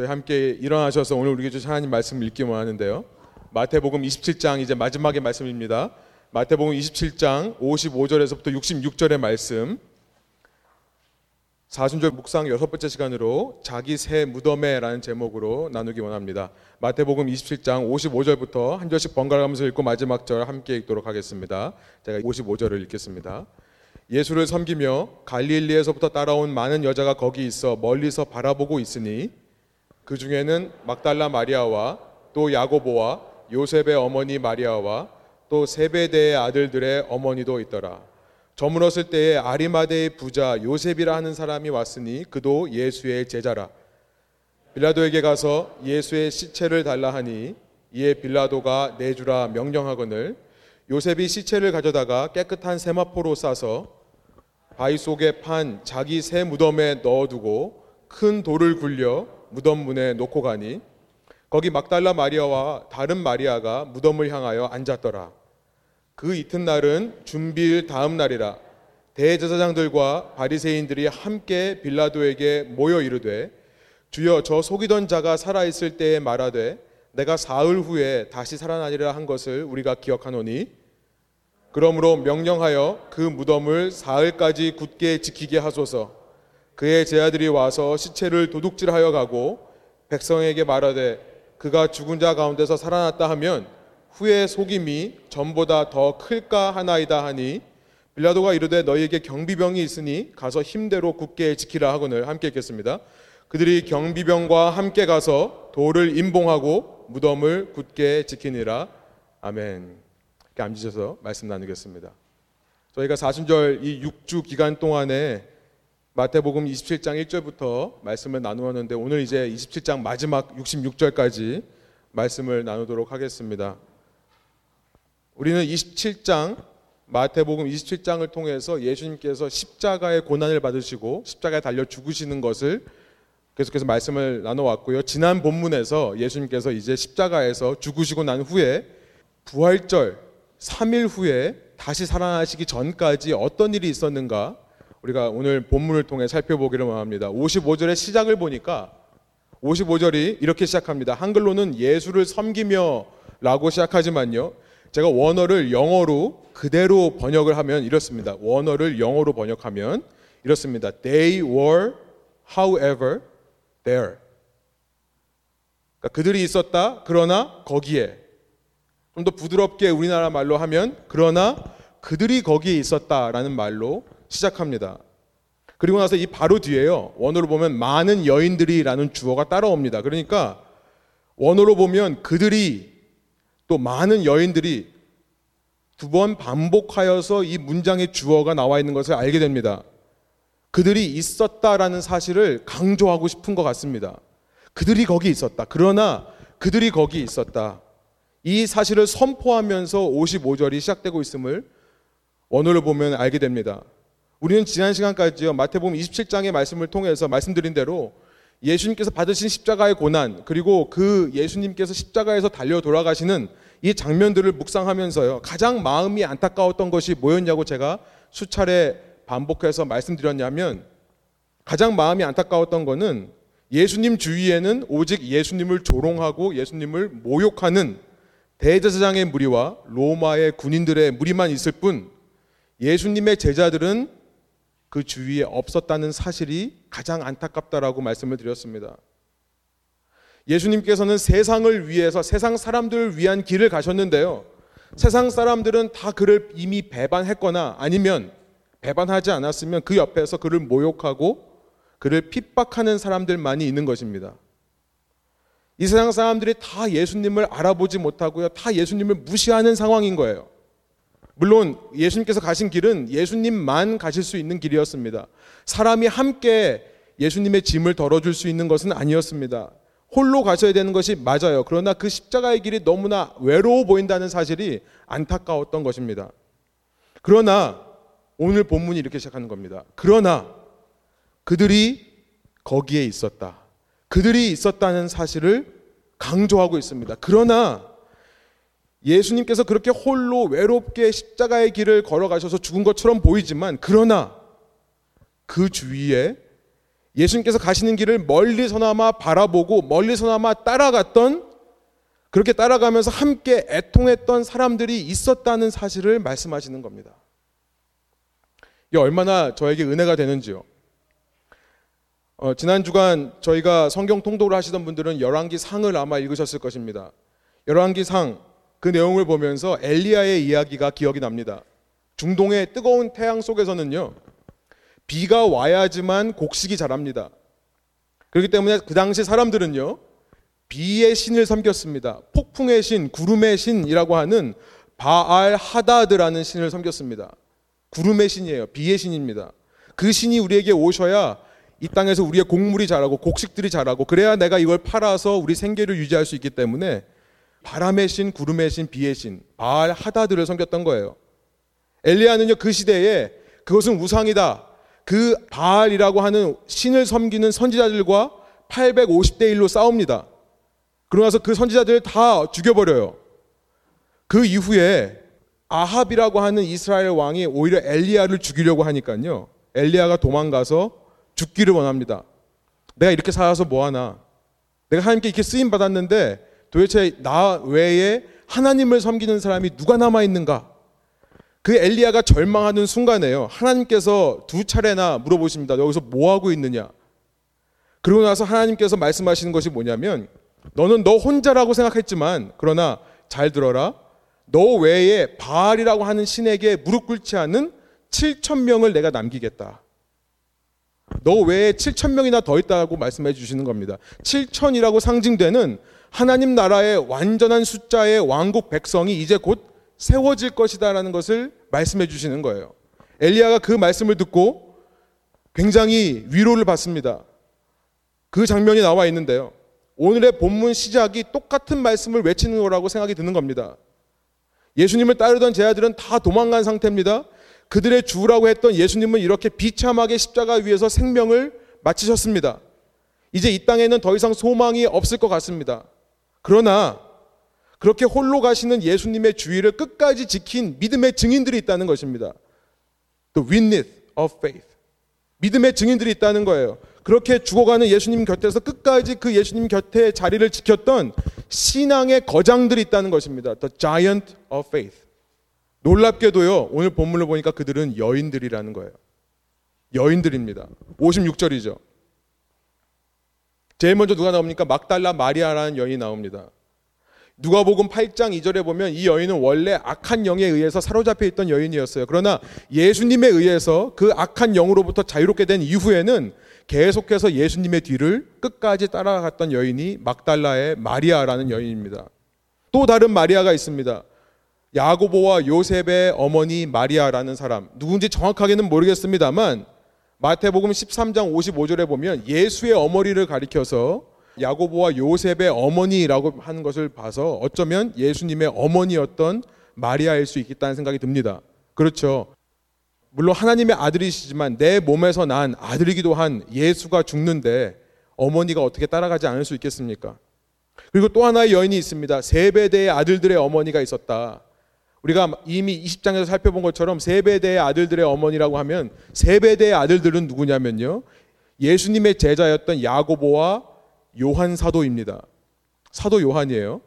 저희 함께 일어나셔서 오늘 우리에게 주신 하나님 말씀을 읽기 원하는데요. 마태복음 27장 이제 마지막의 말씀입니다. 마태복음 27장 55절에서부터 66절의 말씀. 사순절 묵상 여섯 번째 시간으로 자기 새 무덤에라는 제목으로 나누기 원합니다. 마태복음 27장 55절부터 한 절씩 번갈아 가면서 읽고 마지막 절 함께 읽도록 하겠습니다. 제가 55절을 읽겠습니다. 예수를 섬기며 갈릴리에서부터 따라온 많은 여자가 거기 있어 멀리서 바라보고 있으니 그 중에는 막달라 마리아와 또 야고보와 요셉의 어머니 마리아와 또 세베대의 아들들의 어머니도 있더라. 저물었을 때에 아리마대의 부자 요셉이라 하는 사람이 왔으니 그도 예수의 제자라. 빌라도에게 가서 예수의 시체를 달라 하니 이에 빌라도가 내주라 명령하거늘 요셉이 시체를 가져다가 깨끗한 세마포로 싸서 바위 속에 판 자기 새 무덤에 넣어두고 큰 돌을 굴려 무덤 문에 놓고 가니 거기 막달라 마리아와 다른 마리아가 무덤을 향하여 앉았더라. 그 이튿날은 준비일 다음 날이라 대제사장들과 바리새인들이 함께 빌라도에게 모여 이르되 주여 저 속이던 자가 살아 있을 때에 말하되 내가 사흘 후에 다시 살아나리라 한 것을 우리가 기억하노니 그러므로 명령하여 그 무덤을 사흘까지 굳게 지키게 하소서. 그의 제아들이 와서 시체를 도둑질하여 가고 백성에게 말하되 그가 죽은 자 가운데서 살아났다 하면 후에 속임이 전보다 더 클까 하나이다 하니 빌라도가 이르되 너희에게 경비병이 있으니 가서 힘대로 굳게 지키라 하거늘 함께 읽겠습니다. 그들이 경비병과 함께 가서 돌을 임봉하고 무덤을 굳게 지키니라. 아멘. 이렇게 앉으셔서 말씀 나누겠습니다. 저희가 사순절 이 6주 기간 동안에 마태복음 27장 1절부터 말씀을 나누었는데 오늘 이제 27장 마지막 66절까지 말씀을 나누도록 하겠습니다. 우리는 27장 마태복음 27장을 통해서 예수님께서 십자가의 고난을 받으시고 십자가에 달려 죽으시는 것을 계속해서 말씀을 나눠왔고요. 지난 본문에서 예수님께서 이제 십자가에서 죽으시고 난 후에 부활절 3일 후에 다시 살아나시기 전까지 어떤 일이 있었는가 우리가 오늘 본문을 통해 살펴보기를 원합니다. 55절의 시작을 보니까 55절이 이렇게 시작합니다. 한글로는 예수를 섬기며 라고 시작하지만요. 제가 원어를 영어로 그대로 번역을 하면 이렇습니다. 원어를 영어로 번역하면 이렇습니다. They were, however, there. 그러니까 그들이 있었다. 그러나 거기에 좀 더 부드럽게 우리나라 말로 하면 그러나 그들이 거기에 있었다라는 말로 시작합니다. 그리고 나서 이 바로 뒤에요. 원어로 보면 많은 여인들이라는 주어가 따라옵니다. 그러니까 원어로 보면 그들이 또 많은 여인들이 두 번 반복하여서 이 문장의 주어가 나와 있는 것을 알게 됩니다. 그들이 있었다라는 사실을 강조하고 싶은 것 같습니다. 그들이 거기 있었다. 그러나 그들이 거기 있었다. 이 사실을 선포하면서 55절이 시작되고 있음을 원어를 보면 알게 됩니다. 우리는 지난 시간까지요, 마태복음 27장의 말씀을 통해서 말씀드린 대로 예수님께서 받으신 십자가의 고난, 그리고 그 예수님께서 십자가에서 달려 돌아가시는 이 장면들을 묵상하면서요, 가장 마음이 안타까웠던 것이 뭐였냐고 제가 수차례 반복해서 말씀드렸냐면, 가장 마음이 안타까웠던 것은 예수님 주위에는 오직 예수님을 조롱하고 예수님을 모욕하는 대제사장의 무리와 로마의 군인들의 무리만 있을 뿐 예수님의 제자들은 그 주위에 없었다는 사실이 가장 안타깝다라고 말씀을 드렸습니다. 예수님께서는 세상을 위해서 세상 사람들을 위한 길을 가셨는데요. 세상 사람들은 다 그를 이미 배반했거나 아니면 배반하지 않았으면 그 옆에서 그를 모욕하고 그를 핍박하는 사람들만이 있는 것입니다. 이 세상 사람들이 다 예수님을 알아보지 못하고요. 다 예수님을 무시하는 상황인 거예요. 물론 예수님께서 가신 길은 예수님만 가실 수 있는 길이었습니다. 사람이 함께 예수님의 짐을 덜어줄 수 있는 것은 아니었습니다. 홀로 가셔야 되는 것이 맞아요. 그러나 그 십자가의 길이 너무나 외로워 보인다는 사실이 안타까웠던 것입니다. 그러나 오늘 본문이 이렇게 시작하는 겁니다. 그러나 그들이 거기에 있었다. 그들이 있었다는 사실을 강조하고 있습니다. 그러나 예수님께서 그렇게 홀로 외롭게 십자가의 길을 걸어가셔서 죽은 것처럼 보이지만 그러나 그 주위에 예수님께서 가시는 길을 멀리서나마 바라보고 멀리서나마 따라갔던 그렇게 따라가면서 함께 애통했던 사람들이 있었다는 사실을 말씀하시는 겁니다. 이게 얼마나 저에게 은혜가 되는지요. 어, 지난 주간 저희가 성경 통독을 하시던 분들은 열왕기 상을 아마 읽으셨을 것입니다. 열왕기 상 그 내용을 보면서 엘리야의 이야기가 기억이 납니다. 중동의 뜨거운 태양 속에서는요. 비가 와야지만 곡식이 자랍니다. 그렇기 때문에 그 당시 사람들은요. 비의 신을 섬겼습니다. 폭풍의 신, 구름의 신이라고 하는 바알 하다드라는 신을 섬겼습니다. 구름의 신이에요. 비의 신입니다. 그 신이 우리에게 오셔야 이 땅에서 우리의 곡물이 자라고 곡식들이 자라고 그래야 내가 이걸 팔아서 우리 생계를 유지할 수 있기 때문에 바람의 신, 구름의 신, 비의 신, 바알 하다들을 섬겼던 거예요. 엘리야는요 그 시대에 그것은 우상이다. 그 바알이라고 하는 신을 섬기는 선지자들과 850대 1로 싸웁니다. 그러고 나서 그 선지자들을 다 죽여버려요. 그 이후에 아합이라고 하는 이스라엘 왕이 오히려 엘리야를 죽이려고 하니까요. 엘리야가 도망가서 죽기를 원합니다. 내가 이렇게 살아서 뭐 하나? 내가 하나님께 이렇게 쓰임 받았는데 도대체 나 외에 하나님을 섬기는 사람이 누가 남아 있는가? 그 엘리야가 절망하는 순간에요. 하나님께서 두 차례나 물어보십니다. 여기서 뭐 하고 있느냐? 그러고 나서 하나님께서 말씀하시는 것이 뭐냐면 너는 너 혼자라고 생각했지만 그러나 잘 들어라. 너 외에 바알이라고 하는 신에게 무릎 꿇지 않는 7천 명을 내가 남기겠다. 너 외에 7천 명이나 더 있다고 말씀해 주시는 겁니다. 7천이라고 상징되는 하나님 나라의 완전한 숫자의 왕국 백성이 이제 곧 세워질 것이다라는 것을 말씀해 주시는 거예요. 엘리야가 그 말씀을 듣고 굉장히 위로를 받습니다. 그 장면이 나와 있는데요. 오늘의 본문 시작이 똑같은 말씀을 외치는 거라고 생각이 드는 겁니다. 예수님을 따르던 제자들은 다 도망간 상태입니다. 그들의 주라고 했던 예수님은 이렇게 비참하게 십자가 위에서 생명을 마치셨습니다. 이제 이 땅에는 더 이상 소망이 없을 것 같습니다. 그러나 그렇게 홀로 가시는 예수님의 주의를 끝까지 지킨 믿음의 증인들이 있다는 것입니다. The witness of faith. 믿음의 증인들이 있다는 거예요. 그렇게 죽어가는 예수님 곁에서 끝까지 그 예수님 곁에 자리를 지켰던 신앙의 거장들이 있다는 것입니다. The giant of faith. 놀랍게도요, 오늘 본문을 보니까 그들은 여인들이라는 거예요. 여인들입니다. 56절이죠. 제일 먼저 누가 나옵니까? 막달라 마리아라는 여인이 나옵니다. 누가복음 8장 2절에 보면 이 여인은 원래 악한 영에 의해서 사로잡혀 있던 여인이었어요. 그러나 예수님에 의해서 그 악한 영으로부터 자유롭게 된 이후에는 계속해서 예수님의 뒤를 끝까지 따라갔던 여인이 막달라의 마리아라는 여인입니다. 또 다른 마리아가 있습니다. 야고보와 요셉의 어머니 마리아라는 사람. 누군지 정확하게는 모르겠습니다만 마태복음 13장 55절에 보면 예수의 어머니를 가리켜서 야고보와 요셉의 어머니라고 하는 것을 봐서 어쩌면 예수님의 어머니였던 마리아일 수 있겠다는 생각이 듭니다. 그렇죠. 물론 하나님의 아들이시지만 내 몸에서 난 아들이기도 한 예수가 죽는데 어머니가 어떻게 따라가지 않을 수 있겠습니까? 그리고 또 하나의 여인이 있습니다. 세배대의 아들들의 어머니가 있었다. 우리가 이미 20장에서 살펴본 것처럼 세배대의 아들들의 어머니라고 하면 세배대의 아들들은 누구냐면요. 예수님의 제자였던 야고보와 요한 사도입니다. 사도 요한이에요.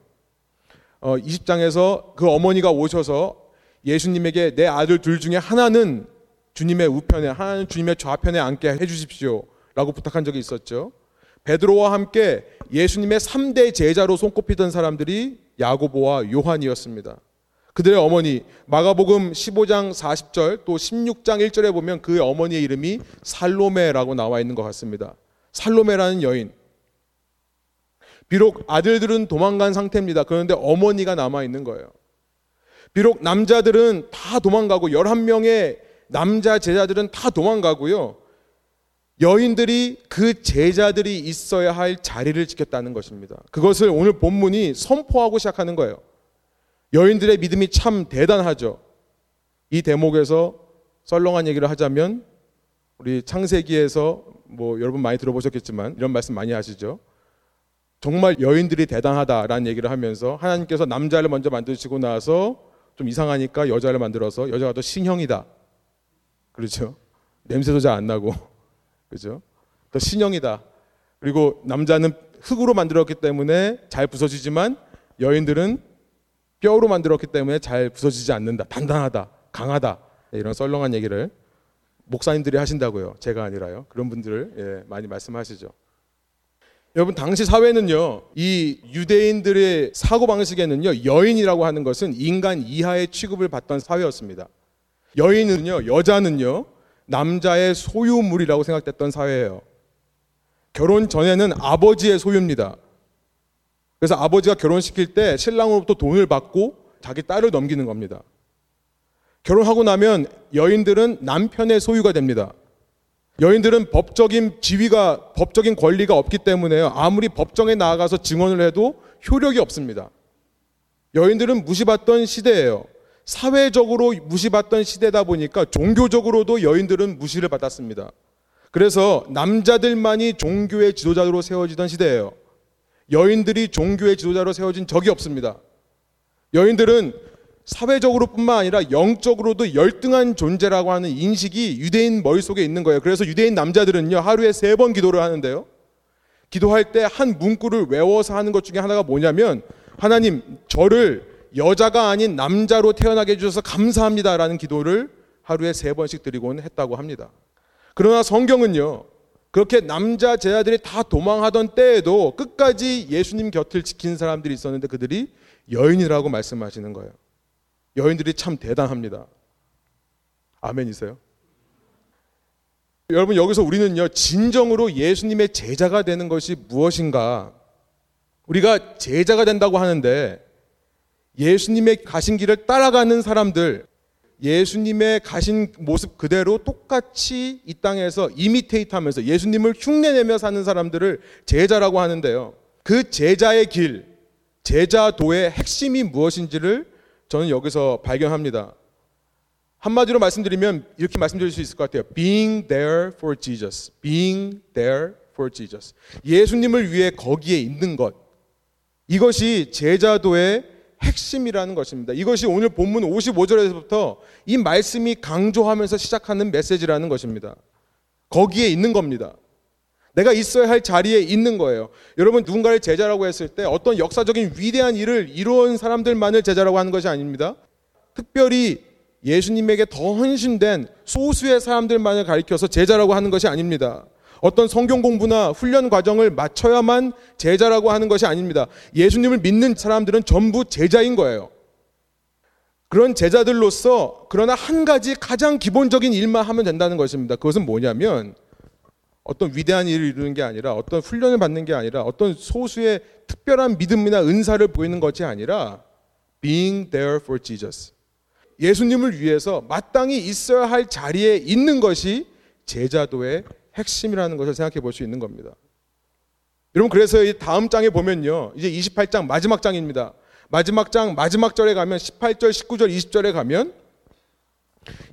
어, 20장에서 그 어머니가 오셔서 예수님에게 내 아들 둘 중에 하나는 주님의 우편에 하나는 주님의 좌편에 앉게 해 주십시오. 라고 부탁한 적이 있었죠. 베드로와 함께 예수님의 3대 제자로 손꼽히던 사람들이 야고보와 요한이었습니다. 그들의 어머니 마가복음 15장 40절 또 16장 1절에 보면 그 어머니의 이름이 살로메라고 나와 있는 것 같습니다. 살로메라는 여인. 비록 아들들은 도망간 상태입니다. 그런데 어머니가 남아 있는 거예요. 비록 남자들은 다 도망가고 11명의 남자 제자들은 다 도망가고요. 여인들이 그 제자들이 있어야 할 자리를 지켰다는 것입니다. 그것을 오늘 본문이 선포하고 시작하는 거예요. 여인들의 믿음이 참 대단하죠. 이 대목에서 썰렁한 얘기를 하자면 우리 창세기에서 뭐 여러분 많이 들어보셨겠지만 이런 말씀 많이 하시죠. 정말 여인들이 대단하다라는 얘기를 하면서 하나님께서 남자를 먼저 만드시고 나서 좀 이상하니까 여자를 만들어서 여자가 더 신형이다. 그렇죠? 냄새도 잘 안 나고. 그죠? 더 신형이다. 그리고 남자는 흙으로 만들었기 때문에 잘 부서지지만 여인들은 뼈로 만들었기 때문에 잘 부서지지 않는다. 단단하다. 강하다. 네, 이런 썰렁한 얘기를 목사님들이 하신다고요. 제가 아니라요. 그런 분들을 예, 많이 말씀하시죠. 여러분 당시 사회는요. 이 유대인들의 사고 방식에는요. 여인이라고 하는 것은 인간 이하의 취급을 받던 사회였습니다. 여인은요. 여자는요. 남자의 소유물이라고 생각됐던 사회예요. 결혼 전에는 아버지의 소유입니다. 그래서 아버지가 결혼시킬 때 신랑으로부터 돈을 받고 자기 딸을 넘기는 겁니다. 결혼하고 나면 여인들은 남편의 소유가 됩니다. 여인들은 법적인 지위가 법적인 권리가 없기 때문에 아무리 법정에 나아가서 증언을 해도 효력이 없습니다. 여인들은 무시받던 시대예요. 사회적으로 무시받던 시대다 보니까 종교적으로도 여인들은 무시를 받았습니다. 그래서 남자들만이 종교의 지도자로 세워지던 시대예요. 여인들이 종교의 지도자로 세워진 적이 없습니다. 여인들은 사회적으로뿐만 아니라 영적으로도 열등한 존재라고 하는 인식이 유대인 머릿속에 있는 거예요. 그래서 유대인 남자들은요, 하루에 세 번 기도를 하는데요. 기도할 때 한 문구를 외워서 하는 것 중에 하나가 뭐냐면, 하나님, 저를 여자가 아닌 남자로 태어나게 해주셔서 감사합니다라는 기도를 하루에 세 번씩 드리곤 했다고 합니다. 그러나 성경은요, 그렇게 남자 제자들이 다 도망하던 때에도 끝까지 예수님 곁을 지킨 사람들이 있었는데 그들이 여인이라고 말씀하시는 거예요. 여인들이 참 대단합니다. 아멘이세요? 여러분 여기서 우리는요 진정으로 예수님의 제자가 되는 것이 무엇인가? 우리가 제자가 된다고 하는데 예수님의 가신 길을 따라가는 사람들, 예수님의 가신 모습 그대로 똑같이 이 땅에서 이미테이트 하면서 예수님을 흉내내며 사는 사람들을 제자라고 하는데요. 그 제자의 길, 제자도의 핵심이 무엇인지를 저는 여기서 발견합니다. 한마디로 말씀드리면 이렇게 말씀드릴 수 있을 것 같아요. Being there for Jesus. Being there for Jesus. 예수님을 위해 거기에 있는 것. 이것이 제자도의 핵심이라는 것입니다. 이것이 오늘 본문 55절에서부터 이 말씀이 강조하면서 시작하는 메시지라는 것입니다. 거기에 있는 겁니다. 내가 있어야 할 자리에 있는 거예요. 여러분 누군가를 제자라고 했을 때 어떤 역사적인 위대한 일을 이루은 사람들만을 제자라고 하는 것이 아닙니다. 특별히 예수님에게 더 헌신된 소수의 사람들만을 가리켜서 제자라고 하는 것이 아닙니다. 어떤 성경 공부나 훈련 과정을 마쳐야만 제자라고 하는 것이 아닙니다. 예수님을 믿는 사람들은 전부 제자인 거예요. 그런 제자들로서 그러나 한 가지 가장 기본적인 일만 하면 된다는 것입니다. 그것은 뭐냐면 어떤 위대한 일을 이루는 게 아니라 어떤 훈련을 받는 게 아니라 어떤 소수의 특별한 믿음이나 은사를 보이는 것이 아니라 being there for Jesus. 예수님을 위해서 마땅히 있어야 할 자리에 있는 것이 제자도의 핵심이라는 것을 생각해 볼 수 있는 겁니다. 여러분 그래서 이 다음 장에 보면요. 이제 28장 마지막 장입니다. 마지막 장 마지막 절에 가면 18절, 19절, 20절에 가면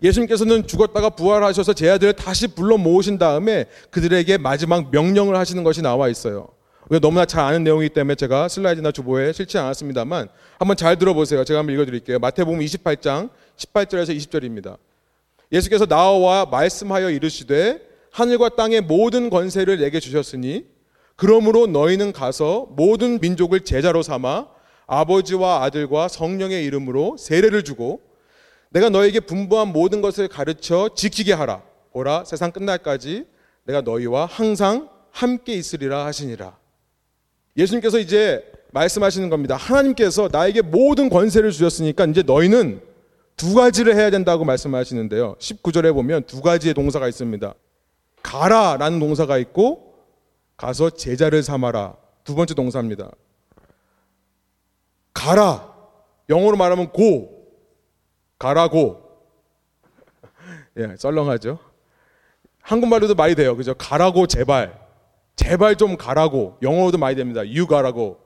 예수님께서는 죽었다가 부활하셔서 제 아들을 다시 불러 모으신 다음에 그들에게 마지막 명령을 하시는 것이 나와 있어요. 너무나 잘 아는 내용이기 때문에 제가 슬라이드나 주보에 실지 않았습니다만 한번 잘 들어보세요. 제가 한번 읽어드릴게요. 마태복음 28장 18절에서 20절입니다. 예수께서 나와 말씀하여 이르시되 하늘과 땅의 모든 권세를 내게 주셨으니 그러므로 너희는 가서 모든 민족을 제자로 삼아 아버지와 아들과 성령의 이름으로 세례를 주고 내가 너에게 분부한 모든 것을 가르쳐 지키게 하라. 보라 세상 끝날까지 내가 너희와 항상 함께 있으리라 하시니라. 예수님께서 이제 말씀하시는 겁니다. 하나님께서 나에게 모든 권세를 주셨으니까 이제 너희는 두 가지를 해야 된다고 말씀하시는데요. 19절에 보면 두 가지의 동사가 있습니다. 가라라는 동사가 있고 가서 제자를 삼아라. 두 번째 동사입니다. 가라. 영어로 말하면 고. 가라고. 예, 썰렁하죠. 한국말로도 많이 돼요. 그죠? 가라고 제발. 제발 좀 가라고. 영어로도 많이 됩니다. you 가라고.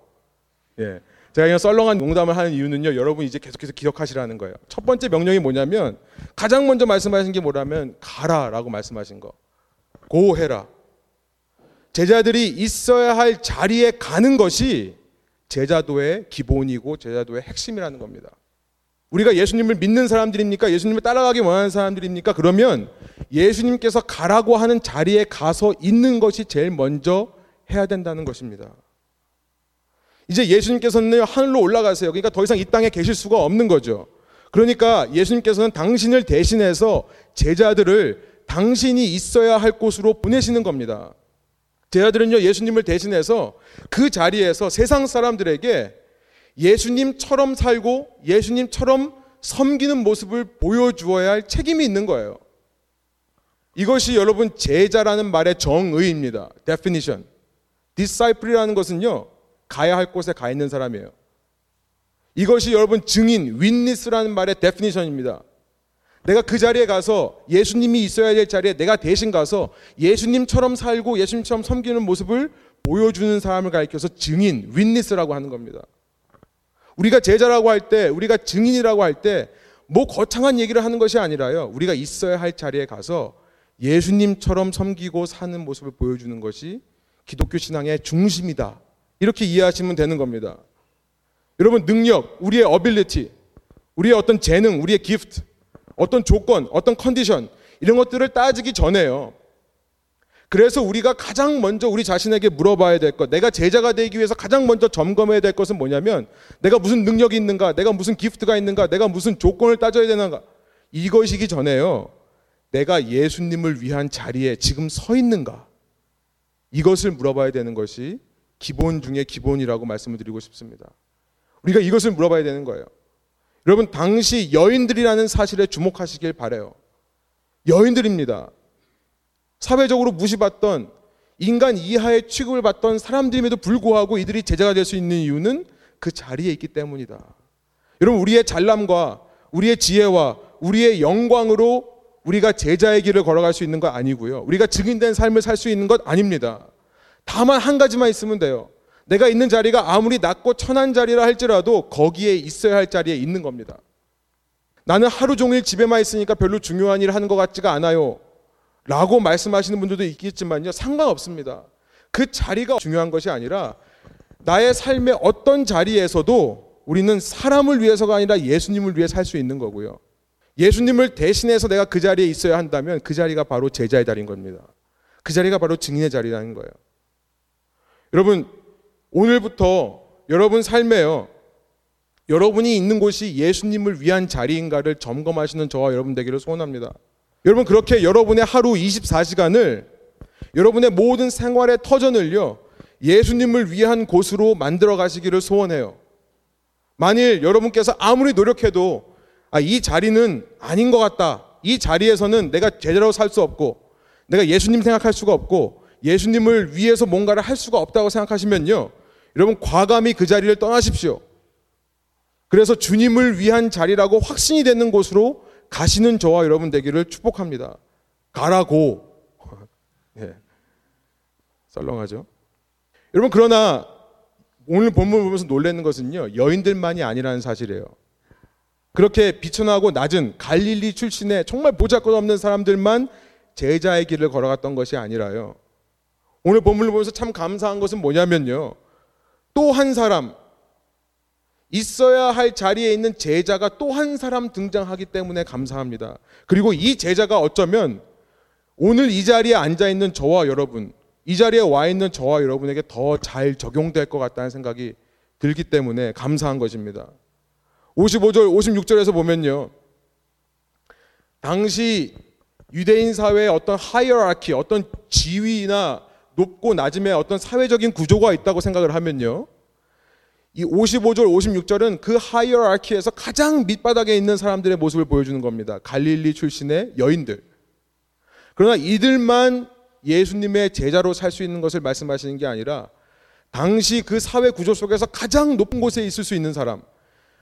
예. 제가 그냥 썰렁한 농담을 하는 이유는요. 여러분 이제 계속해서 기억하시라는 거예요. 첫 번째 명령이 뭐냐면 가장 먼저 말씀하신 게 뭐라면 가라라고 말씀하신 거. 고해라. 제자들이 있어야 할 자리에 가는 것이 제자도의 기본이고 제자도의 핵심이라는 겁니다. 우리가 예수님을 믿는 사람들입니까? 예수님을 따라가기 원하는 사람들입니까? 그러면 예수님께서 가라고 하는 자리에 가서 있는 것이 제일 먼저 해야 된다는 것입니다. 이제 예수님께서는 하늘로 올라가세요. 그러니까 더 이상 이 땅에 계실 수가 없는 거죠. 그러니까 예수님께서는 당신을 대신해서 제자들을 당신이 있어야 할 곳으로 보내시는 겁니다. 제자들은요, 예수님을 대신해서 그 자리에서 세상 사람들에게 예수님처럼 살고 예수님처럼 섬기는 모습을 보여주어야 할 책임이 있는 거예요. 이것이 여러분 제자라는 말의 정의입니다. definition. disciple이라는 것은요, 가야 할 곳에 가 있는 사람이에요. 이것이 여러분 증인, witness라는 말의 definition입니다. 내가 그 자리에 가서 예수님이 있어야 될 자리에 내가 대신 가서 예수님처럼 살고 예수님처럼 섬기는 모습을 보여주는 사람을 가리켜서 증인, 윈니스라고 하는 겁니다. 우리가 제자라고 할 때, 우리가 증인이라고 할 때, 뭐 거창한 얘기를 하는 것이 아니라요. 우리가 있어야 할 자리에 가서 예수님처럼 섬기고 사는 모습을 보여주는 것이 기독교 신앙의 중심이다. 이렇게 이해하시면 되는 겁니다. 여러분, 능력, 우리의 어빌리티, 우리의 어떤 재능, 우리의 기프트, 어떤 조건, 어떤 컨디션 이런 것들을 따지기 전에요. 그래서 우리가 가장 먼저 우리 자신에게 물어봐야 될 것, 내가 제자가 되기 위해서 가장 먼저 점검해야 될 것은 뭐냐면 내가 무슨 능력이 있는가, 내가 무슨 기프트가 있는가, 내가 무슨 조건을 따져야 되는가 이것이기 전에요. 내가 예수님을 위한 자리에 지금 서 있는가 이것을 물어봐야 되는 것이 기본 중에 기본이라고 말씀을 드리고 싶습니다. 우리가 이것을 물어봐야 되는 거예요. 여러분 당시 여인들이라는 사실에 주목하시길 바래요. 여인들입니다. 사회적으로 무시받던 인간 이하의 취급을 받던 사람들임에도 불구하고 이들이 제자가 될 수 있는 이유는 그 자리에 있기 때문이다. 여러분 우리의 잘남과 우리의 지혜와 우리의 영광으로 우리가 제자의 길을 걸어갈 수 있는 것 아니고요. 우리가 증인된 삶을 살 수 있는 것 아닙니다. 다만 한 가지만 있으면 돼요. 내가 있는 자리가 아무리 낮고 천한 자리라 할지라도 거기에 있어야 할 자리에 있는 겁니다. 나는 하루 종일 집에만 있으니까 별로 중요한 일을 하는 것 같지가 않아요. 라고 말씀하시는 분들도 있겠지만요. 상관없습니다. 그 자리가 중요한 것이 아니라 나의 삶의 어떤 자리에서도 우리는 사람을 위해서가 아니라 예수님을 위해 살 수 있는 거고요. 예수님을 대신해서 내가 그 자리에 있어야 한다면 그 자리가 바로 제자의 자리인 겁니다. 그 자리가 바로 증인의 자리라는 거예요. 여러분, 오늘부터 여러분 삶에요. 여러분이 있는 곳이 예수님을 위한 자리인가를 점검하시는 저와 여러분 되기를 소원합니다. 여러분 그렇게 여러분의 하루 24시간을 여러분의 모든 생활의 터전을요. 예수님을 위한 곳으로 만들어 가시기를 소원해요. 만일 여러분께서 아무리 노력해도 아, 이 자리는 아닌 것 같다. 이 자리에서는 내가 제대로 살 수 없고 내가 예수님 생각할 수가 없고 예수님을 위해서 뭔가를 할 수가 없다고 생각하시면요. 여러분 과감히 그 자리를 떠나십시오. 그래서 주님을 위한 자리라고 확신이 되는 곳으로 가시는 저와 여러분 되기를 축복합니다. 가라고. 예. 썰렁하죠? 여러분 그러나 오늘 본문을 보면서 놀라는 것은요. 여인들만이 아니라는 사실이에요. 그렇게 비천하고 낮은 갈릴리 출신의 정말 보잘것없는 사람들만 제자의 길을 걸어갔던 것이 아니라요. 오늘 본문을 보면서 참 감사한 것은 뭐냐면요. 또 한 사람, 있어야 할 자리에 있는 제자가 또 한 사람 등장하기 때문에 감사합니다. 그리고 이 제자가 어쩌면 오늘 이 자리에 앉아 있는 저와 여러분, 이 자리에 와 있는 저와 여러분에게 더 잘 적용될 것 같다는 생각이 들기 때문에 감사한 것입니다. 55절, 56절에서 보면요. 당시 유대인 사회의 어떤 hierarchy, 어떤 지위나 높고 낮음의 어떤 사회적인 구조가 있다고 생각을 하면요. 이 55절, 56절은 그 hierarchy에서 가장 밑바닥에 있는 사람들의 모습을 보여주는 겁니다. 갈릴리 출신의 여인들. 그러나 이들만 예수님의 제자로 살 수 있는 것을 말씀하시는 게 아니라 당시 그 사회 구조 속에서 가장 높은 곳에 있을 수 있는 사람,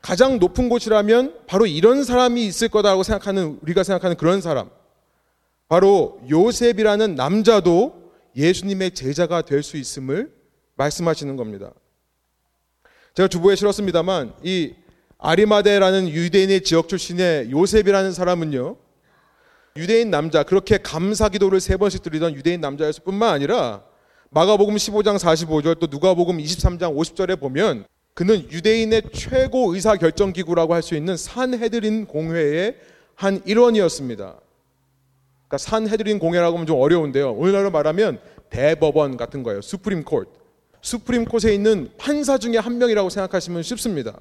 가장 높은 곳이라면 바로 이런 사람이 있을 거다라고 생각하는 우리가 생각하는 그런 사람, 바로 요셉이라는 남자도 예수님의 제자가 될 수 있음을 말씀하시는 겁니다. 제가 주보에 실었습니다만 이 아리마데라는 유대인의 지역 출신의 요셉이라는 사람은요. 유대인 남자 그렇게 감사 기도를 세 번씩 드리던 유대인 남자였을 뿐만 아니라 마가복음 15장 45절 또 누가복음 23장 50절에 보면 그는 유대인의 최고 의사 결정 기구라고 할 수 있는 산헤드린 공회의 한 일원이었습니다. 그러니까 산헤드린 공회라고 하면 좀 어려운데요. 오늘날로 말하면 대법원 같은 거예요. 수프림 코트. 수프림 콧에 있는 판사 중에 한 명이라고 생각하시면 쉽습니다.